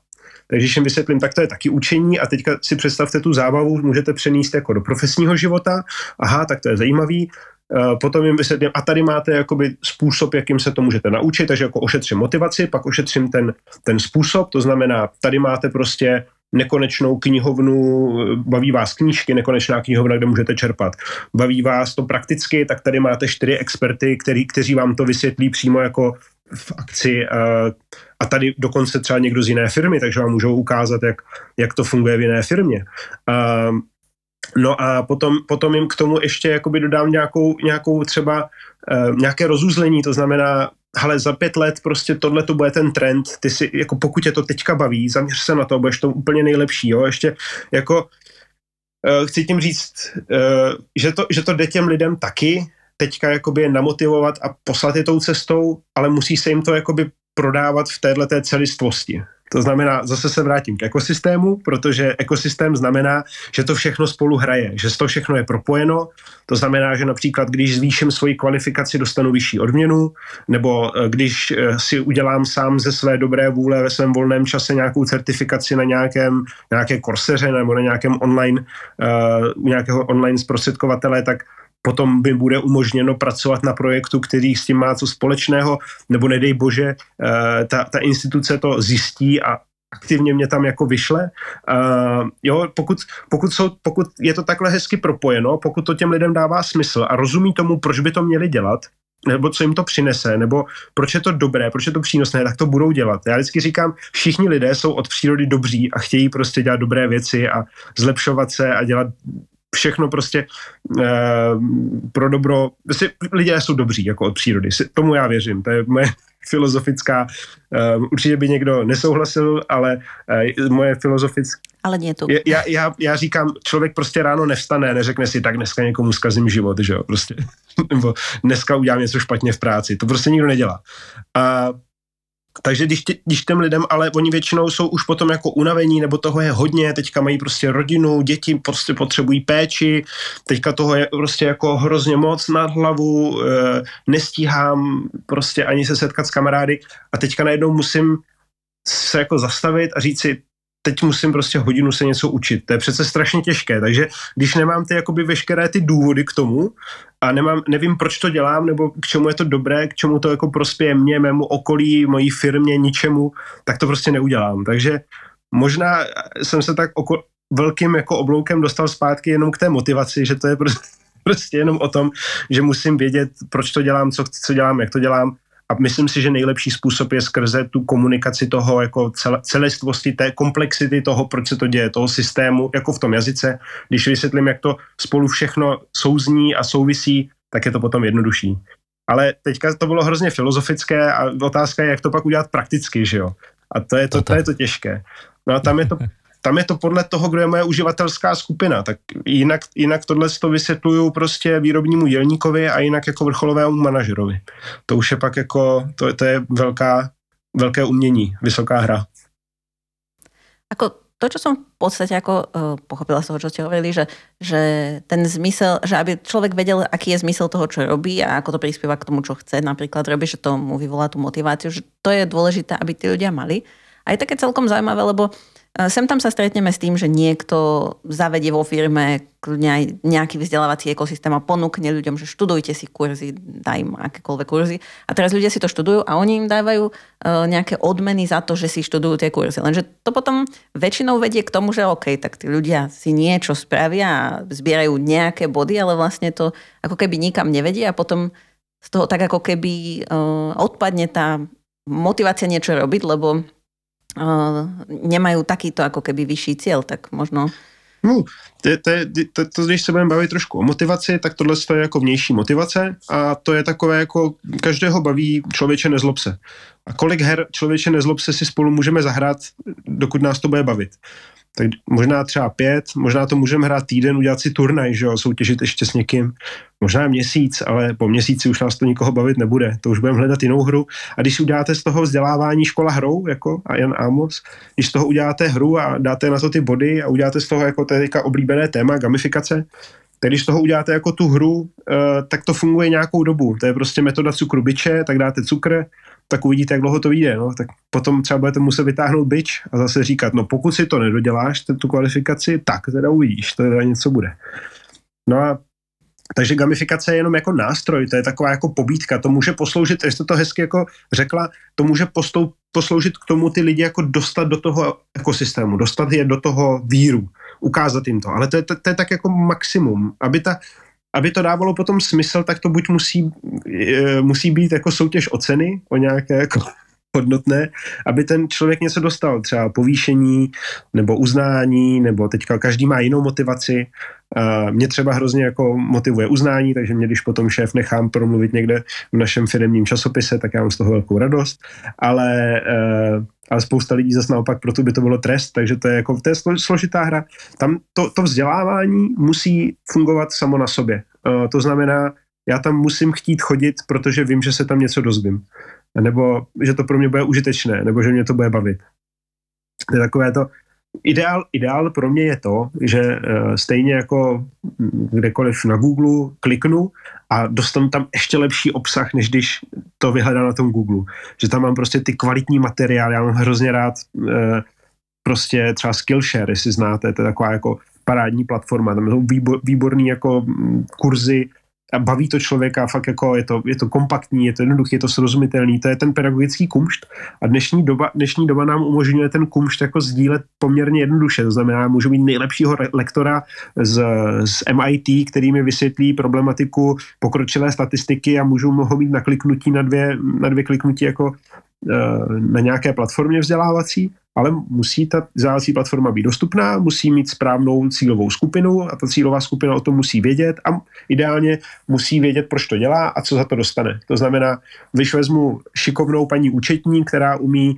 Takže když jim vysvětlím, tak to je taky učení a teďka si představte tu zábavu, můžete přenést jako do profesního života. Aha, tak to je zajímavý. potom jim vysvětlím, a tady máte jakoby způsob, jakým se to můžete naučit, takže jako ošetřím motivaci, pak ošetřím ten, ten způsob, to znamená, tady máte prostě nekonečnou knihovnu, baví vás knížky, nekonečná knihovna, kde můžete čerpat. Baví vás to prakticky, tak tady máte čtyři experty, který, kteří vám to vysvětlí přímo jako v akci a tady dokonce třeba někdo z jiné firmy, takže vám můžou ukázat, jak, jak to funguje v jiné firmě. No a potom, potom jim k tomu ještě jakoby dodám nějakou, nějakou třeba nějaké rozuzlení, to znamená hele, za pět let prostě tohle to bude ten trend, ty si, jako pokud tě to teďka baví, zaměř se na to, budeš to úplně nejlepší, jo, ještě jako chci tím říct, že, to, že to jde těm lidem taky, teďka jakoby namotivovat a poslat je tou cestou, ale musí se jim to jakoby prodávat v této celistvosti. To znamená, zase se vrátím k ekosystému, protože ekosystém znamená, že to všechno spolu hraje, že to všechno je propojeno. To znamená, že například, když zvýším svoji kvalifikaci, dostanu vyšší odměnu, nebo eh, když eh, si udělám sám ze své dobré vůle ve svém volném čase nějakou certifikaci na nějakém, nějaké korseře nebo na nějakém online, uh, nějakého online zprostředkovatele, tak potom by bude umožněno pracovat na projektu, který s tím má co společného, nebo nedej bože, eh, ta, ta instituce to zjistí a aktivně mě tam jako vyšle. Uh, jo, pokud, pokud, jsou, pokud je to takhle hezky propojeno, pokud to těm lidem dává smysl a rozumí tomu, proč by to měli dělat, nebo co jim to přinese, nebo proč je to dobré, proč je to přínosné, tak to budou dělat. Já vždycky říkám, všichni lidé jsou od přírody dobří a chtějí prostě dělat dobré věci a zlepšovat se a dělat všechno prostě e, pro dobro. Prostě lidé jsou dobří jako od přírody. Tomu já věřím. To je moje filozofická. E, určitě by někdo nesouhlasil, ale e, moje filozofická. Ale nie to. Já, já, já říkám, člověk prostě ráno nevstane, neřekne si, tak dneska někomu zkazím život, že jo, prostě. Nebo dneska udělám něco špatně v práci. To prostě nikdo nedělá. A takže když, tě, když těm lidem, ale oni většinou jsou už potom jako unavení, nebo toho je hodně, teďka mají prostě rodinu, děti prostě potřebují péči, teďka toho je prostě jako hrozně moc nad hlavu, e, nestíhám prostě ani se setkat s kamarády a teďka najednou musím se jako zastavit a říct si, teď musím prostě hodinu se něco učit. To je přece strašně těžké, takže když nemám ty jakoby veškeré ty důvody k tomu a nemám, nevím, proč to dělám, nebo k čemu je to dobré, k čemu to jako prospěje mě, mému okolí, mojí firmě, ničemu, tak to prostě neudělám. Takže možná jsem se tak oko, velkým jako obloukem dostal zpátky jenom k té motivaci, že to je prostě, prostě jenom o tom, že musím vědět, proč to dělám, co, co dělám, jak to dělám a myslím si, že nejlepší způsob je skrze tu komunikaci toho jako celistvosti, té komplexity toho, proč se to děje, toho systému, jako v tom jazyce. Když vysvětlím, jak to spolu všechno souzní a souvisí, tak je to potom jednodušší. Ale teďka to bylo hrozně filozofické a otázka je, jak to pak udělat prakticky, že jo? A to je to, to, je to těžké. No a tam je to tam je to podle toho, kdo je moje uživatelská skupina, tak jinak, jinak tohle to vysvětluju prostě výrobnímu dělníkovi a jinak jako vrcholovému manažerovi. To už je pak jako, to, to je velká, velké umění, vysoká hra. Ako to, čo som v podstate ako uh, pochopila z toho, čo ste hovorili, že, že ten zmysel, že aby človek vedel, aký je zmysel toho, čo robí a ako to prispieva k tomu, čo chce napríklad robiť, že to mu vyvolá tú motiváciu, že to je dôležité, aby tí ľudia mali. A je také celkom zaujímavé, lebo Sem tam sa stretneme s tým, že niekto zavedie vo firme nejaký vzdelávací ekosystém a ponúkne ľuďom, že študujte si kurzy, daj im akékoľvek kurzy. A teraz ľudia si to študujú a oni im dávajú e, nejaké odmeny za to, že si študujú tie kurzy. Lenže to potom väčšinou vedie k tomu, že OK, tak tí ľudia si niečo spravia a zbierajú nejaké body, ale vlastne to ako keby nikam nevedie a potom z toho tak ako keby e, odpadne tá motivácia niečo robiť, lebo nemají takýto jako keby vyšší cíl, tak možno... No, to, to, to, to, když se budeme bavit trošku o motivaci, tak tohle je jako vnější motivace a to je takové jako každého baví člověče nezlob se. A kolik her člověče nezlob se si spolu můžeme zahrát, dokud nás to bude bavit tak možná třeba pět, možná to můžeme hrát týden, udělat si turnaj, že jo, soutěžit ještě s někým, možná měsíc, ale po měsíci už nás to nikoho bavit nebude, to už budeme hledat jinou hru. A když uděláte z toho vzdělávání škola hrou, jako a Jan Amos, když z toho uděláte hru a dáte na to ty body a uděláte z toho jako teďka oblíbené téma gamifikace, tak když z toho uděláte jako tu hru, eh, tak to funguje nějakou dobu. To je prostě metoda cukru byče, tak dáte cukr, tak uvidíte, jak dlouho to vyjde. No. Tak potom třeba budete muset vytáhnout byč a zase říkat, no pokud si to nedoděláš, tu kvalifikaci, tak teda uvidíš, to teda něco bude. No a takže gamifikace je jenom jako nástroj, to je taková jako pobídka, to může posloužit, jestli to hezky jako řekla, to může postou, posloužit k tomu ty lidi jako dostat do toho ekosystému, dostat je do toho víru, ukázat jim to, ale to je, to, to je tak jako maximum, aby ta, aby to dávalo potom smysl, tak to buď musí, e, musí být jako soutěž o ceny, o nějaké jako hodnotné, aby ten člověk něco dostal, třeba povýšení nebo uznání, nebo teďka každý má jinou motivaci. Mě třeba hrozně jako motivuje uznání, takže mě, když potom šéf nechám promluvit někde v našem firmním časopise, tak já mám z toho velkou radost, ale, eh, ale spousta lidí zase naopak proto by to bylo trest, takže to je jako to je složitá hra. Tam to, to vzdělávání musí fungovat samo na sobě. Eh, to znamená, já tam musím chtít chodit, protože vím, že se tam něco dozvím nebo že to pro mě bude užitečné, nebo že mě to bude bavit. To je takové to, ideál, ideál pro mě je to, že uh, stejně jako kdekoliv na Google kliknu a dostanu tam ještě lepší obsah, než když to vyhledám na tom Google. Že tam mám prostě ty kvalitní materiály, já mám hrozně rád uh, prostě třeba Skillshare, jestli znáte, to je taková jako parádní platforma, tam jsou výbor, výborný jako kurzy a baví to člověka, fakt jako je to, je to kompaktní, je to jednoduché, je to srozumitelný, to je ten pedagogický kumšt. A dnešní doba, dnešní doba nám umožňuje ten kumšt jako sdílet poměrně jednoduše, to znamená, můžu mít nejlepšího lektora z, z MIT, který mi vysvětlí problematiku pokročilé statistiky a můžu ho mít na kliknutí na dvě, na dvě kliknutí jako na nějaké platformě vzdělávací ale musí ta vzdělávací platforma být dostupná, musí mít správnou cílovou skupinu a ta cílová skupina o tom musí vědět a ideálně musí vědět, proč to dělá a co za to dostane. To znamená, když vezmu šikovnou paní účetní, která umí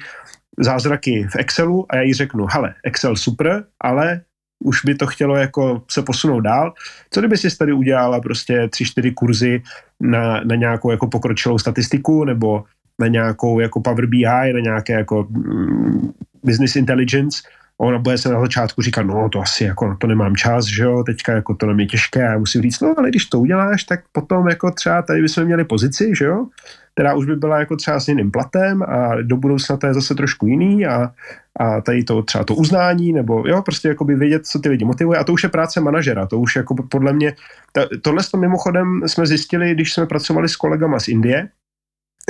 zázraky v Excelu a já jí řeknu, hele, Excel super, ale už by to chtělo jako se posunout dál. Co kdyby si tady udělala prostě tři, čtyři kurzy na, na nějakou jako pokročilou statistiku nebo na nějakou jako Power BI, na nějaké jako mm, business intelligence, ona bude se na začátku říkat, no to asi jako to nemám čas, že jo, teďka jako to nám je těžké a musím říct, no ale když to uděláš, tak potom jako třeba tady bychom měli pozici, že jo, která už by byla jako třeba s jiným platem a do budoucna to je zase trošku jiný a, a tady to třeba to uznání, nebo jo, prostě jako by vědět, co ty lidi motivuje. A to už je práce manažera, to už jako podle mě, ta, tohle to mimochodem jsme zjistili, když jsme pracovali s kolegama z Indie,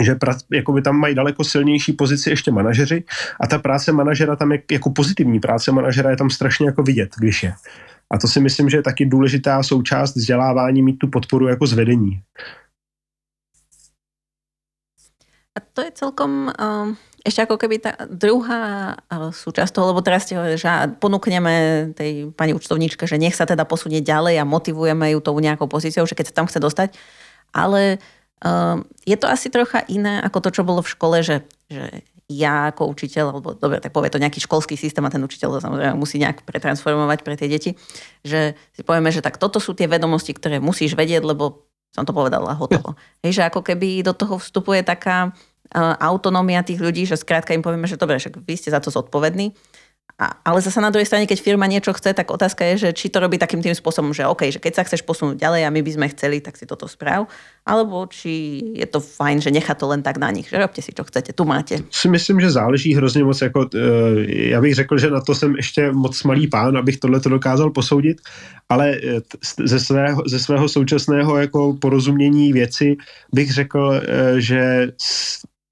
že pra, jakoby tam mají daleko silnější pozici ještě manažeři a ta práce manažera tam je jako pozitivní práce manažera je tam strašně jako vidět, když je. A to si myslím, že je taky důležitá součást vzdělávání mít tu podporu jako zvedení. A to je celkom uh, ešte ako keby tá druhá uh, súčasť toho, lebo teraz hovorili, že ponúkneme tej pani účtovníčke, že nech sa teda posunie ďalej a motivujeme ju tou nejakou pozíciou, že keď sa tam chce dostať. Ale uh, je to asi trocha iné ako to, čo bolo v škole, že, že ja ako učiteľ, alebo dobre, tak povie to nejaký školský systém a ten učiteľ to samozrejme musí nejak pretransformovať pre tie deti, že si povieme, že tak toto sú tie vedomosti, ktoré musíš vedieť, lebo som to povedala hotovo. Hej, že ako keby do toho vstupuje taká uh, autonómia tých ľudí, že skrátka im povieme, že dobre, však vy ste za to zodpovední a, ale zase na druhej strane, keď firma niečo chce, tak otázka je, že či to robí takým tým spôsobom, že OK, že keď sa chceš posunúť ďalej a my by sme chceli, tak si toto správ, alebo či je to fajn, že nechá to len tak na nich, že robte si, čo chcete, tu máte. Si myslím, že záleží hrozně moc, jako, eh, já bych řekl, že na to jsem ještě moc malý pán, abych tohle to dokázal posoudit, ale eh, ze svého, ze svého současného jako porozumění věci bych řekl, eh, že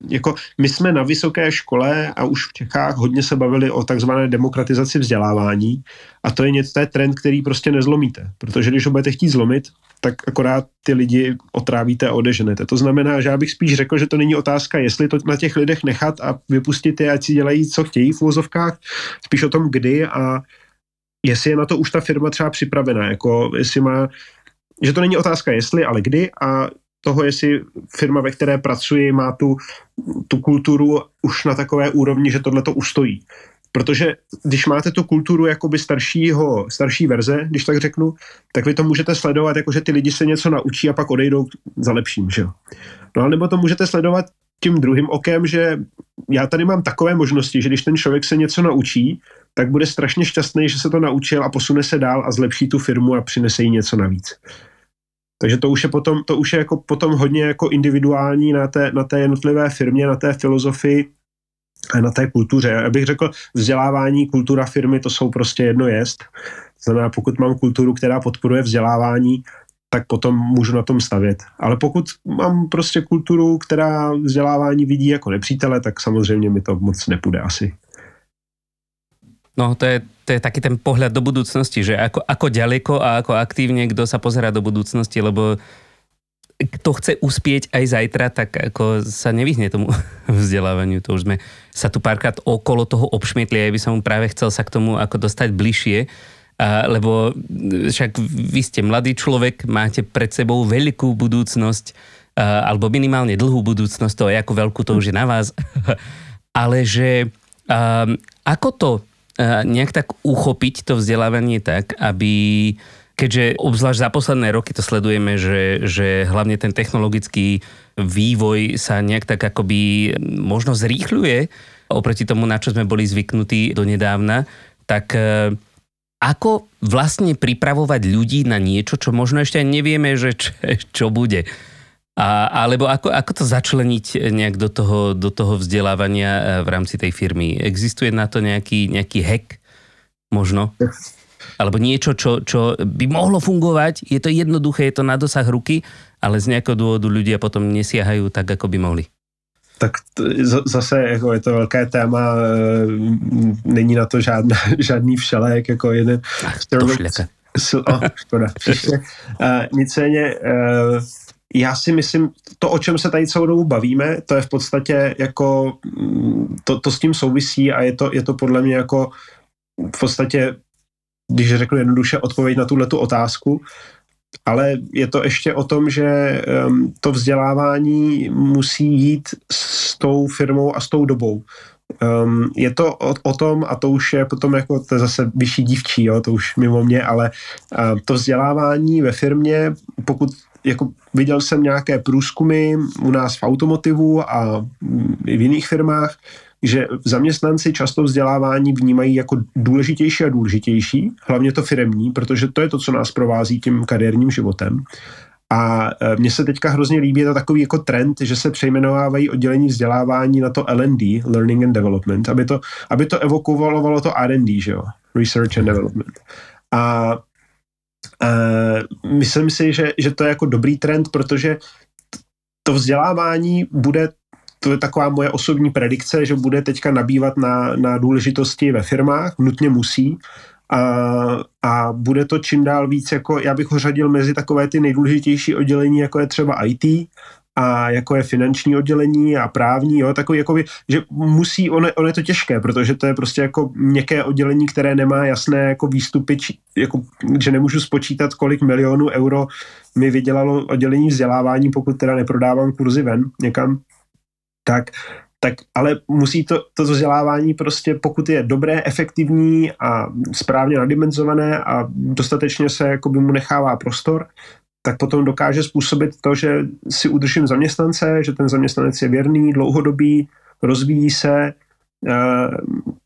jako my jsme na vysoké škole a už v Čechách hodně se bavili o takzvané demokratizaci vzdělávání a to je něco, to je trend, který prostě nezlomíte, protože když ho budete chtít zlomit, tak akorát ty lidi otrávíte a odeženete. To znamená, že já bych spíš řekl, že to není otázka, jestli to na těch lidech nechat a vypustit je, ať si dělají, co chtějí v úvozovkách, spíš o tom, kdy a jestli je na to už ta firma třeba připravená, jako jestli má, že to není otázka jestli, ale kdy a toho, jestli firma, ve které pracuji, má tu, tu kulturu už na takové úrovni, že tohle to ustojí. Protože když máte tu kulturu jakoby staršího, starší verze, když tak řeknu, tak vy to můžete sledovat, jako že ty lidi se něco naučí a pak odejdou za lepším, že jo. No nebo to můžete sledovat tím druhým okem, že já tady mám takové možnosti, že když ten člověk se něco naučí, tak bude strašně šťastný, že se to naučil a posune se dál a zlepší tu firmu a přinese jí něco navíc. Takže to už je potom, to už je jako potom hodně jako individuální na té, na té jednotlivé firmě, na té filozofii a na té kultuře. Já bych řekl, vzdělávání, kultura firmy, to jsou prostě jedno jest. To znamená, pokud mám kulturu, která podporuje vzdělávání, tak potom můžu na tom stavět. Ale pokud mám prostě kulturu, která vzdělávání vidí jako nepřítele, tak samozřejmě mi to moc nepůjde asi. No, to je, to je taký ten pohľad do budúcnosti, že ako, ako ďaleko a ako aktívne kto sa pozera do budúcnosti, lebo kto chce uspieť aj zajtra, tak ako sa nevyhne tomu vzdelávaniu. To už sme sa tu párkrát okolo toho obšmietli a ja by som práve chcel sa k tomu ako dostať bližšie, a, lebo však vy ste mladý človek, máte pred sebou veľkú budúcnosť, a, alebo minimálne dlhú budúcnosť, to ako veľkú, to už je na vás. Ale že a, ako to nejak tak uchopiť to vzdelávanie tak, aby keďže obzvlášť za posledné roky to sledujeme, že, že hlavne ten technologický vývoj sa nejak tak akoby možno zrýchľuje oproti tomu, na čo sme boli zvyknutí do nedávna, tak e, ako vlastne pripravovať ľudí na niečo, čo možno ešte aj nevieme, že čo, čo bude. A, alebo ako, ako to začleniť nejak do toho, do toho vzdelávania eh, v rámci tej firmy? Existuje na to nejaký, nejaký hack možno? Alebo niečo, čo, čo by mohlo fungovať? Je to jednoduché, je to na dosah ruky, ale z nejakého dôvodu ľudia potom nesiahajú tak, ako by mohli. Tak zase jako je to velké téma, eh, není na to žádná, žádný všelek, jako jeden. Ach, to šleka. Oh, škoda, příště. Uh, nicméně uh, já si myslím, to, o čem se tady celou dobu bavíme, to je v podstatě jako, mm, to, to s tím souvisí a je to, je to podle mě jako v podstatě, když řeknu jednoduše, odpověď na tuhle tu otázku, ale je to ještě o tom, že um, to vzdělávání musí jít s tou firmou a s tou dobou. Um, je to o, o tom, a to už je potom jako, to je zase vyšší dívčí, jo, to už mimo mě, ale uh, to vzdělávání ve firmě, pokud jako viděl jsem nějaké průzkumy u nás v automotivu a i v jiných firmách, že zaměstnanci často vzdělávání vnímají jako důležitější a důležitější, hlavně to firemní, protože to je to, co nás provází tím kariérním životem. A e, mně se teďka hrozně líbí, to takový jako trend, že se přejmenovávají oddělení vzdělávání na to L&D, Learning and Development, aby to, aby to evokovalo to R&D, že jo, Research and Development. A Uh, myslím si, že, že to je jako dobrý trend, protože to vzdělávání bude, to je taková moje osobní predikce, že bude teďka nabývat na, na důležitosti ve firmách, nutně musí, a, a bude to čím dál víc, jako já bych ho řadil mezi takové ty nejdůležitější oddělení, jako je třeba IT, a jako je finanční oddělení a právní, jo, takový jako, že musí, ono, ono je to těžké, protože to je prostě jako měkké oddělení, které nemá jasné jako výstupy, či, jako, že nemůžu spočítat, kolik milionů euro mi vydělalo oddělení vzdělávání, pokud teda neprodávám kurzy ven někam, tak tak ale musí to, to vzdělávání prostě, pokud je dobré, efektivní a správně nadimenzované a dostatečně se jakoby mu nechává prostor, tak potom dokáže způsobit to, že si udržím zaměstnance, že ten zaměstnanec je věrný, dlouhodobý, rozvíjí se, eh,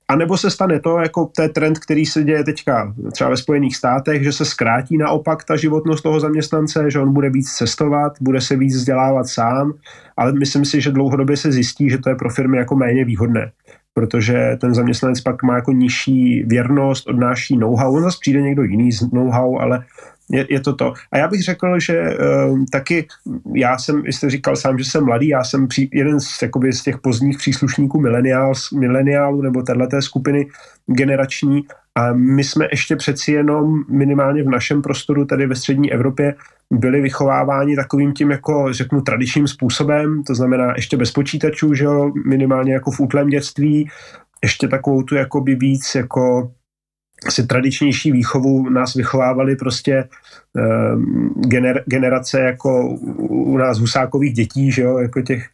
a nebo se stane to, jako je trend, který se děje teďka třeba ve Spojených státech, že se zkrátí naopak ta životnost toho zaměstnance, že on bude víc cestovat, bude se víc vzdělávat sám, ale myslím si, že dlouhodobě se zjistí, že to je pro firmy jako méně výhodné protože ten zaměstnanec pak má jako nižší věrnost, odnáší know-how, on zase přijde někdo jiný z know-how, ale je, je to to. A já bych řekl, že uh, taky, já jsem, jste říkal sám, že jsem mladý, já jsem při, jeden z, jakoby, z těch pozdních příslušníků mileniálů nebo téhleté skupiny generační a my jsme ještě přeci jenom minimálně v našem prostoru, tady ve střední Evropě, byli vychováváni takovým tím, jako řeknu, tradičním způsobem, to znamená ještě bez počítačů, že jo, minimálně jako v útlém dětství, ještě takovou tu jakoby víc jako asi tradičnější výchovu nás vychovávali prostě um, gener, generace jako u nás husákových dětí, že jo, jako těch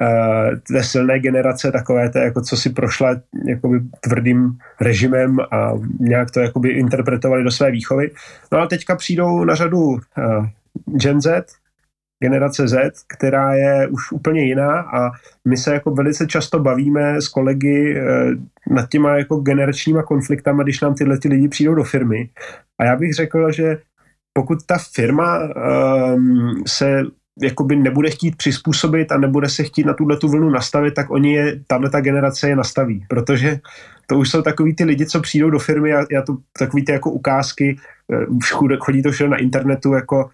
uh, té silné generace, takové té, jako co si prošla jakoby tvrdým režimem a nějak to jakoby interpretovali do své výchovy. No ale teďka přijdou na řadu uh, Gen Z, generace Z, která je už úplně jiná a my se jako velice často bavíme s kolegy eh, nad těma jako generačníma konfliktama, když nám tyhle ty lidi přijdou do firmy. A já bych řekl, že pokud ta firma um, se jakoby nebude chtít přizpůsobit a nebude se chtít na tuhle tu vlnu nastavit, tak oni je, tahle ta generace je nastaví, protože to už jsou takový ty lidi, co přijdou do firmy a já to takový ty jako ukázky, eh, chodí to všude na internetu, jako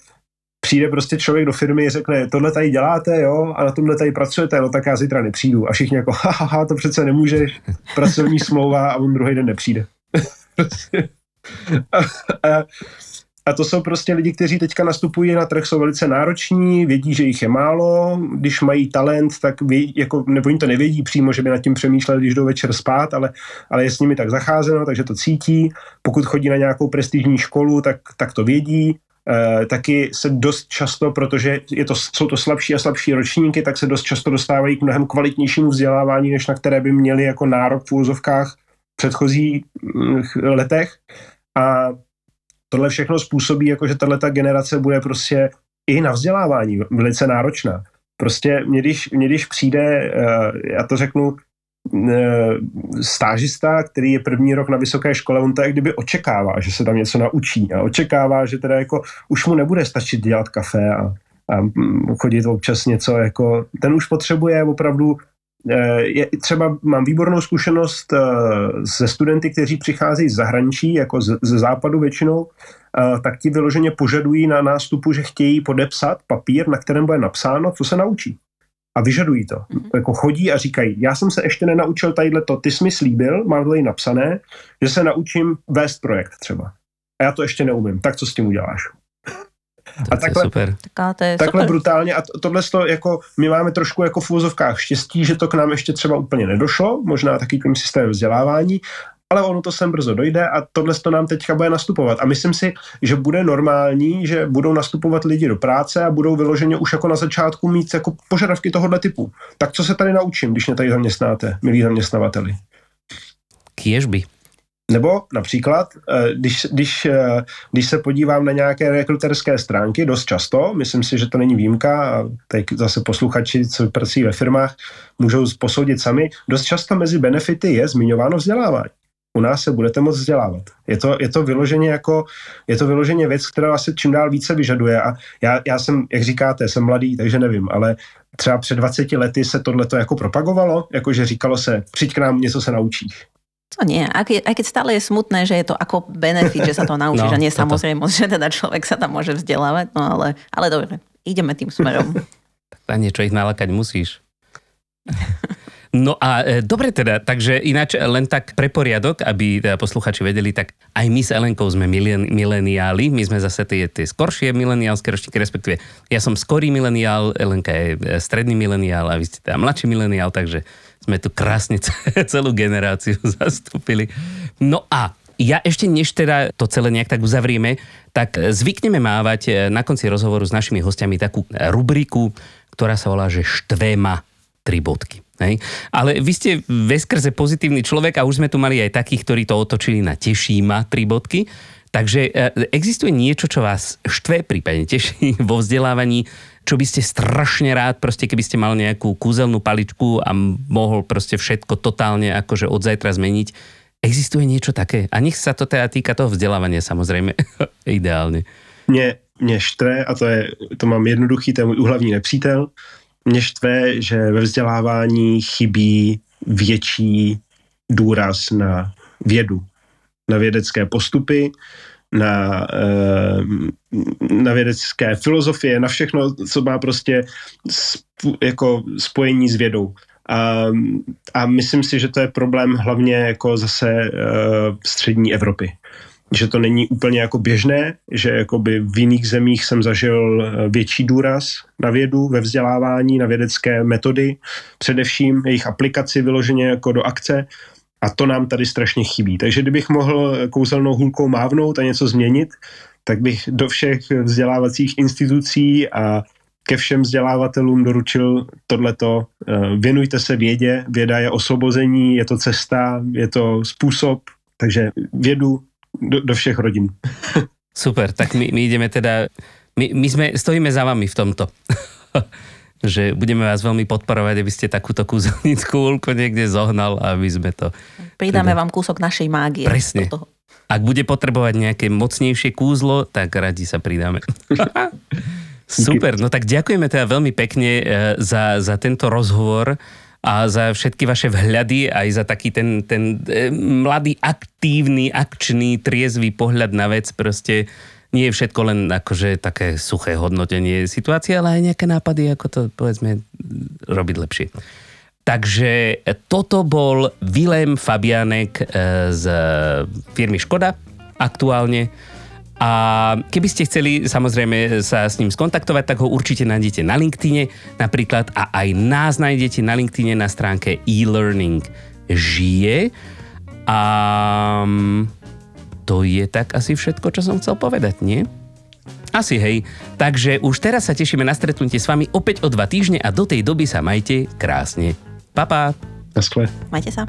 přijde prostě člověk do firmy a řekne, tohle tady děláte, jo, a na tomhle tady pracujete, no tak já zítra nepřijdu. A všichni jako, haha, to přece nemůžeš, pracovní smlouva a on druhý den nepřijde. a, a, a to jsou prostě lidi, kteří teďka nastupují na trh, jsou velice nároční, vědí, že jich je málo, když mají talent, tak vědí, jako, nebo jim to nevědí přímo, že by nad tím přemýšleli, když jdou večer spát, ale, ale je s nimi tak zacházeno, takže to cítí. Pokud chodí na nějakou prestižní školu, tak, tak to vědí. E, taky se dost často, protože je to, jsou to slabší a slabší ročníky, tak se dost často dostávají k mnohem kvalitnějšímu vzdělávání, než na které by měli jako nárok v úzovkách v předchozích mm, letech. A tohle všechno způsobí, jako že tahle generace bude prostě i na vzdělávání velice náročná. Prostě mě když, mě když přijde, eh, já to řeknu, eh, stážista, který je první rok na vysoké škole, on to jak kdyby očekává, že se tam něco naučí a očekává, že teda jako už mu nebude stačit dělat kafe a, a chodit občas něco jako, ten už potřebuje opravdu Eh, je, třeba mám výbornou zkušenost eh, se studenty, kteří přicházejí z zahraničí, jako z, ze západu většinou, eh, tak ti vyloženě požadují na nástupu, že chtějí podepsat papír, na kterém bude napsáno, co se naučí. A vyžadují to. Mm-hmm. Jako chodí a říkají, já jsem se ještě nenaučil tadyhle to, ty jsi mi slíbil, mám tady napsané, že se naučím vést projekt třeba. A já to ještě neumím, tak co s tím uděláš? To a takhle, super. To takhle super. brutálně a to, tohle to jako, my máme trošku jako v úzovkách štěstí, že to k nám ještě třeba úplně nedošlo, možná taky tím systémem vzdělávání, ale ono to sem brzo dojde a tohle to nám teďka bude nastupovat. A myslím si, že bude normální, že budou nastupovat lidi do práce a budou vyloženě už jako na začátku mít jako požadavky tohohle typu. Tak co se tady naučím, když mě tady zaměstnáte, milí zaměstnavateli? Kiežby. Nebo například, eh, když, když, eh, když se podívám na nějaké rekruterské stránky, dost často, myslím si, že to není výjimka, a teď zase posluchači, co pracují ve firmách, můžou posoudit sami, dost často mezi benefity je zmiňováno vzdělávání. U nás se budete moc vzdělávat. Je to, je to, vyloženě jako, je to vyloženě věc, která se čím dál více vyžaduje a já, já jsem, jak říkáte, jsem mladý, takže nevím, ale třeba před 20 lety se tohle jako propagovalo, jakože říkalo se, přijď k nám, něco se naučíš to nie. Aj keď, aj keď stále je smutné, že je to ako benefit, že sa to naučí, no, že nie samozrejme, že teda človek sa tam môže vzdelávať, no ale, ale dobre, ideme tým smerom. tak na niečo ich nalakať musíš. No a e, dobre teda, takže ináč len tak pre poriadok, aby teda posluchači vedeli, tak aj my s Elenkou sme milen, mileniáli, my sme zase tie, tie skoršie mileniálske ročníky, respektíve ja som skorý mileniál, Elenka je e, stredný mileniál a vy ste teda mladší mileniál, takže sme tu krásne celú generáciu zastúpili. No a ja ešte než teda to celé nejak tak uzavrieme, tak zvykneme mávať eh, na konci rozhovoru s našimi hostiami takú rubriku, ktorá sa volá, že štvéma tri bodky. Hej? Ale vy ste veskrze pozitívny človek a už sme tu mali aj takých, ktorí to otočili na tešíma tri bodky. Takže eh, existuje niečo, čo vás štve, prípadne teší vo vzdelávaní, čo by ste strašne rád, proste keby ste mal nejakú kúzelnú paličku a mohol proste všetko totálne akože od zajtra zmeniť. Existuje niečo také? A nech sa to teda týka toho vzdelávania samozrejme, ideálne. Mě, mě štve, a to, je, to mám jednoduchý, to je můj úhlavní nepřítel, mě štve, že ve vzdělávání chybí větší důraz na vědu, na vědecké postupy, na, eh, na vědecké filozofie, na všechno, co má prostě jako spojení s vědou. A, a myslím si, že to je problém hlavně jako zase uh, střední Evropy. Že to není úplně jako běžné, že jakoby v jiných zemích jsem zažil eh, větší důraz na vědu, ve vzdělávání, na vědecké metody, především jejich aplikaci vyloženě jako do akce a to nám tady strašně chybí. Takže kdybych mohl kouzelnou hůlkou mávnout a něco změnit, tak bych do všech vzdělávacích institucí a ke všem vzdělávatelům doručil tohleto. Eh, věnujte se vědě, věda je osvobození, je to cesta, je to způsob, takže vědu do, do všech rodin. Super, tak my, my ideme teda, my, my sme, stojíme za vami v tomto. že budeme vás veľmi podporovať, aby ste takúto kúzelnickú úlku niekde zohnal, aby sme to... Pridáme teda... vám kúsok našej mágie. Presne. Ak bude potrebovať nejaké mocnejšie kúzlo, tak radi sa pridáme. Super, no tak ďakujeme teda veľmi pekne e, za, za tento rozhovor a za všetky vaše vhľady, aj za taký ten, ten e, mladý, aktívny, akčný, triezvý pohľad na vec. Proste nie je všetko len akože také suché hodnotenie situácie, ale aj nejaké nápady, ako to povedzme robiť lepšie. Takže toto bol Vilém Fabianek e, z firmy Škoda aktuálne. A keby ste chceli samozrejme sa s ním skontaktovať, tak ho určite nájdete na LinkedIne napríklad a aj nás nájdete na LinkedIne na stránke e-learning žije. A mm, to je tak asi všetko, čo som chcel povedať, nie? Asi hej. Takže už teraz sa tešíme na stretnutie s vami opäť o dva týždne a do tej doby sa majte krásne. Pa, pa. Naschle. Majte sa.